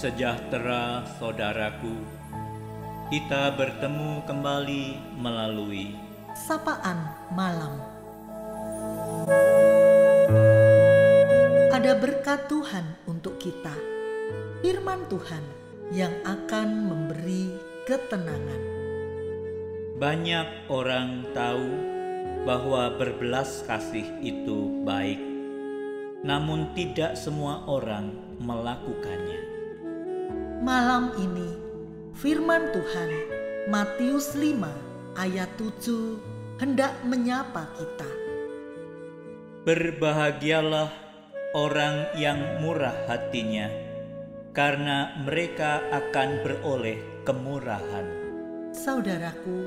Sejahtera saudaraku, kita bertemu kembali melalui Sapaan Malam. Ada berkat Tuhan untuk kita, firman Tuhan yang akan memberi ketenangan. banyak orang tahu bahwa berbelas kasih itu baik, namun tidak semua orang melakukannya. Malam ini, firman Tuhan Matius 5 ayat 7 hendak menyapa kita. Berbahagialah orang yang murah hatinya, karena mereka akan beroleh kemurahan. Saudaraku,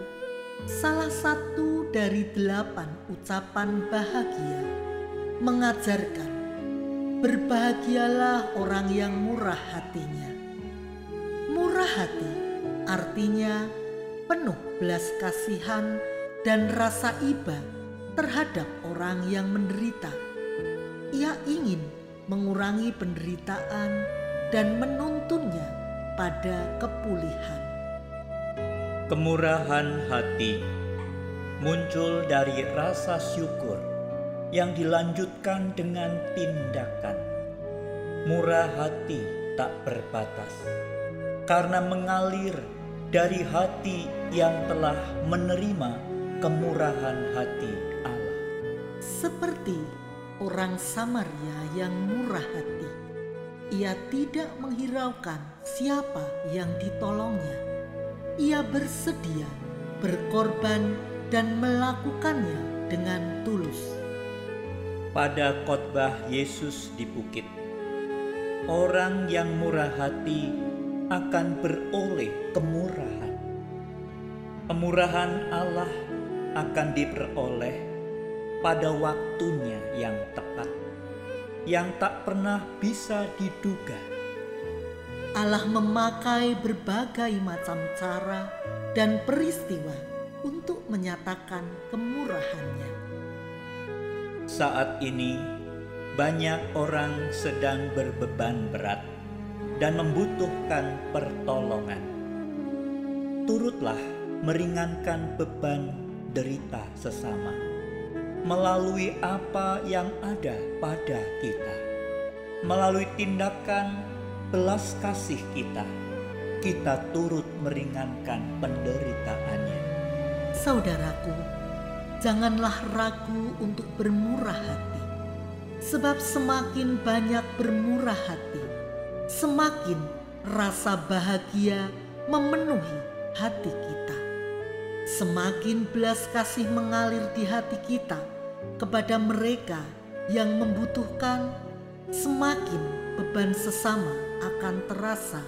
salah satu dari delapan ucapan bahagia mengajarkan berbahagialah orang yang murah hatinya. Hati artinya penuh belas kasihan dan rasa iba terhadap orang yang menderita. Ia ingin mengurangi penderitaan dan menuntunnya pada kepulihan. Kemurahan hati muncul dari rasa syukur yang dilanjutkan dengan tindakan. Murah hati tak berbatas karena mengalir dari hati yang telah menerima kemurahan hati Allah. Seperti orang Samaria yang murah hati, ia tidak menghiraukan siapa yang ditolongnya. Ia bersedia berkorban dan melakukannya dengan tulus. Pada khotbah Yesus di bukit, orang yang murah hati akan beroleh kemurahan. Kemurahan Allah akan diperoleh pada waktunya yang tepat, yang tak pernah bisa diduga. Allah memakai berbagai macam cara dan peristiwa untuk menyatakan kemurahannya. Saat ini, banyak orang sedang berbeban berat dan membutuhkan pertolongan. Turutlah meringankan beban derita sesama melalui apa yang ada pada kita, melalui tindakan belas kasih kita. Kita turut meringankan penderitaannya. Saudaraku, janganlah ragu untuk bermurah hati, sebab semakin banyak bermurah hati, semakin rasa bahagia memenuhi hati kita. Semakin belas kasih mengalir di hati kita kepada mereka yang membutuhkan, semakin beban sesama akan terasa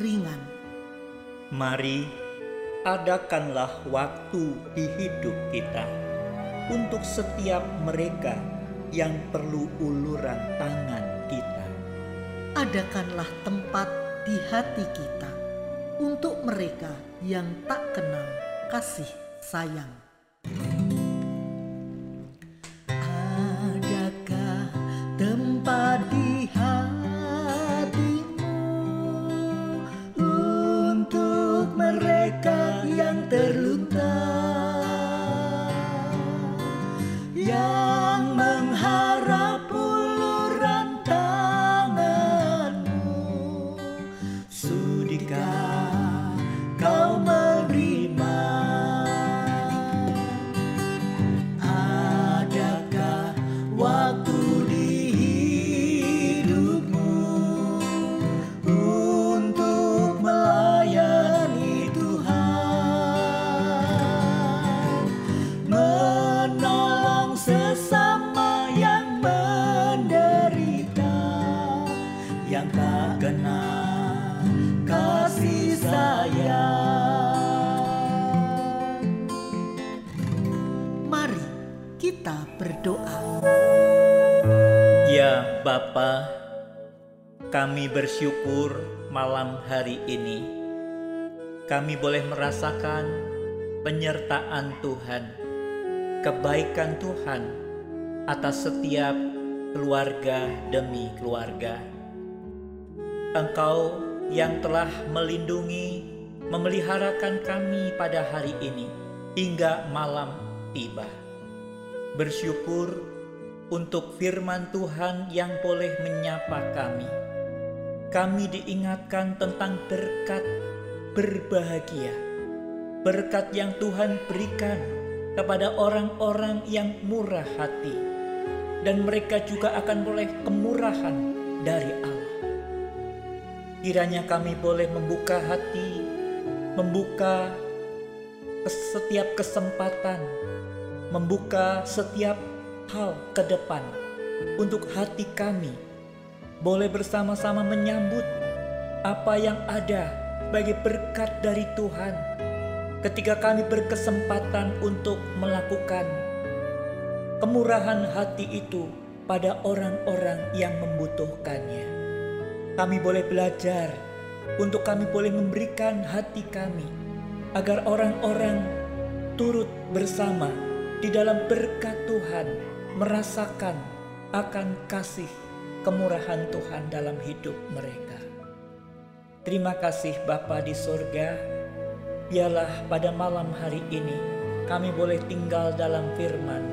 ringan. Mari adakanlah waktu di hidup kita untuk setiap mereka yang perlu uluran tangan kita. Adakanlah tempat di hati kita untuk mereka yang tak kenal kasih sayang. Adakah tempat di hatimu untuk mereka yang terluka? Yang kita berdoa Ya Bapa, kami bersyukur malam hari ini kami boleh merasakan penyertaan Tuhan, kebaikan Tuhan atas setiap keluarga demi keluarga. Engkau yang telah melindungi, memeliharakan kami pada hari ini hingga malam tiba. Bersyukur untuk firman Tuhan yang boleh menyapa kami. Kami diingatkan tentang berkat berbahagia, berkat yang Tuhan berikan kepada orang-orang yang murah hati, dan mereka juga akan boleh kemurahan dari Allah. Kiranya kami boleh membuka hati, membuka setiap kesempatan, membuka setiap hal ke depan untuk hati kami boleh bersama-sama menyambut apa yang ada sebagai berkat dari Tuhan ketika kami berkesempatan untuk melakukan kemurahan hati itu pada orang-orang yang membutuhkannya. Kami boleh belajar untuk kami boleh memberikan hati kami agar orang-orang turut bersama di dalam berkat Tuhan merasakan akan kasih kemurahan Tuhan dalam hidup mereka. Terima kasih Bapa di surga, biarlah pada malam hari ini kami boleh tinggal dalam firman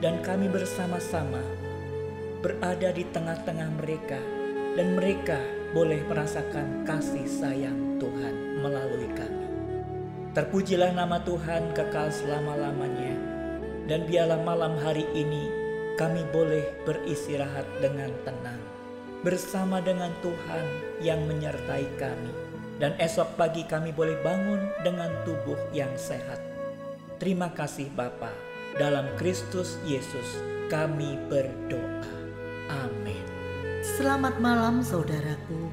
dan kami bersama-sama berada di tengah-tengah mereka dan mereka boleh merasakan kasih sayang Tuhan melalui kami. Terpujilah nama Tuhan kekal selama-lamanya dan biarlah malam hari ini kami boleh beristirahat dengan tenang bersama dengan Tuhan yang menyertai kami dan esok pagi kami boleh bangun dengan tubuh yang sehat. Terima kasih Bapa, dalam Kristus Yesus kami berdoa. Amin. Selamat malam saudaraku.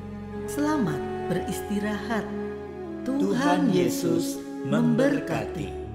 Selamat beristirahat. Tuhan Yesus memberkati.